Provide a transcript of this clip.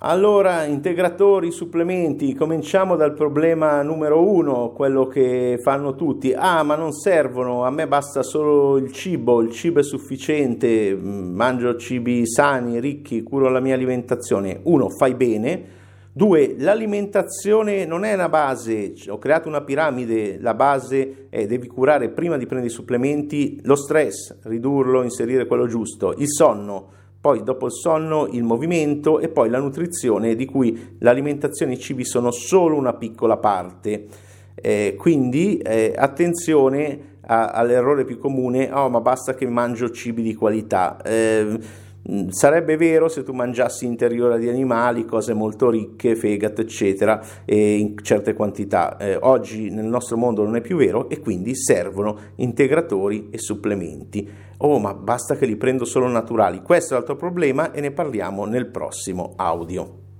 Allora, integratori, supplementi, cominciamo dal problema numero uno, quello che fanno tutti. Ah, ma non servono, a me basta solo il cibo, il cibo è sufficiente, mm, mangio cibi sani, ricchi, curo la mia alimentazione. Uno, fai bene. Due, l'alimentazione non è una base, ho creato una piramide, la base è devi curare prima di prendere i supplementi lo stress, ridurlo, inserire quello giusto, il sonno poi dopo il sonno il movimento e poi la nutrizione di cui l'alimentazione e i cibi sono solo una piccola parte. Eh, quindi eh, attenzione a, all'errore più comune, oh ma basta che mangio cibi di qualità. Eh, sarebbe vero se tu mangiassi interiora di animali, cose molto ricche, fegato, eccetera, in certe quantità. Eh, oggi nel nostro mondo non è più vero e quindi servono integratori e supplementi. Oh, ma basta che li prendo solo naturali. Questo è l'altro problema e ne parliamo nel prossimo audio.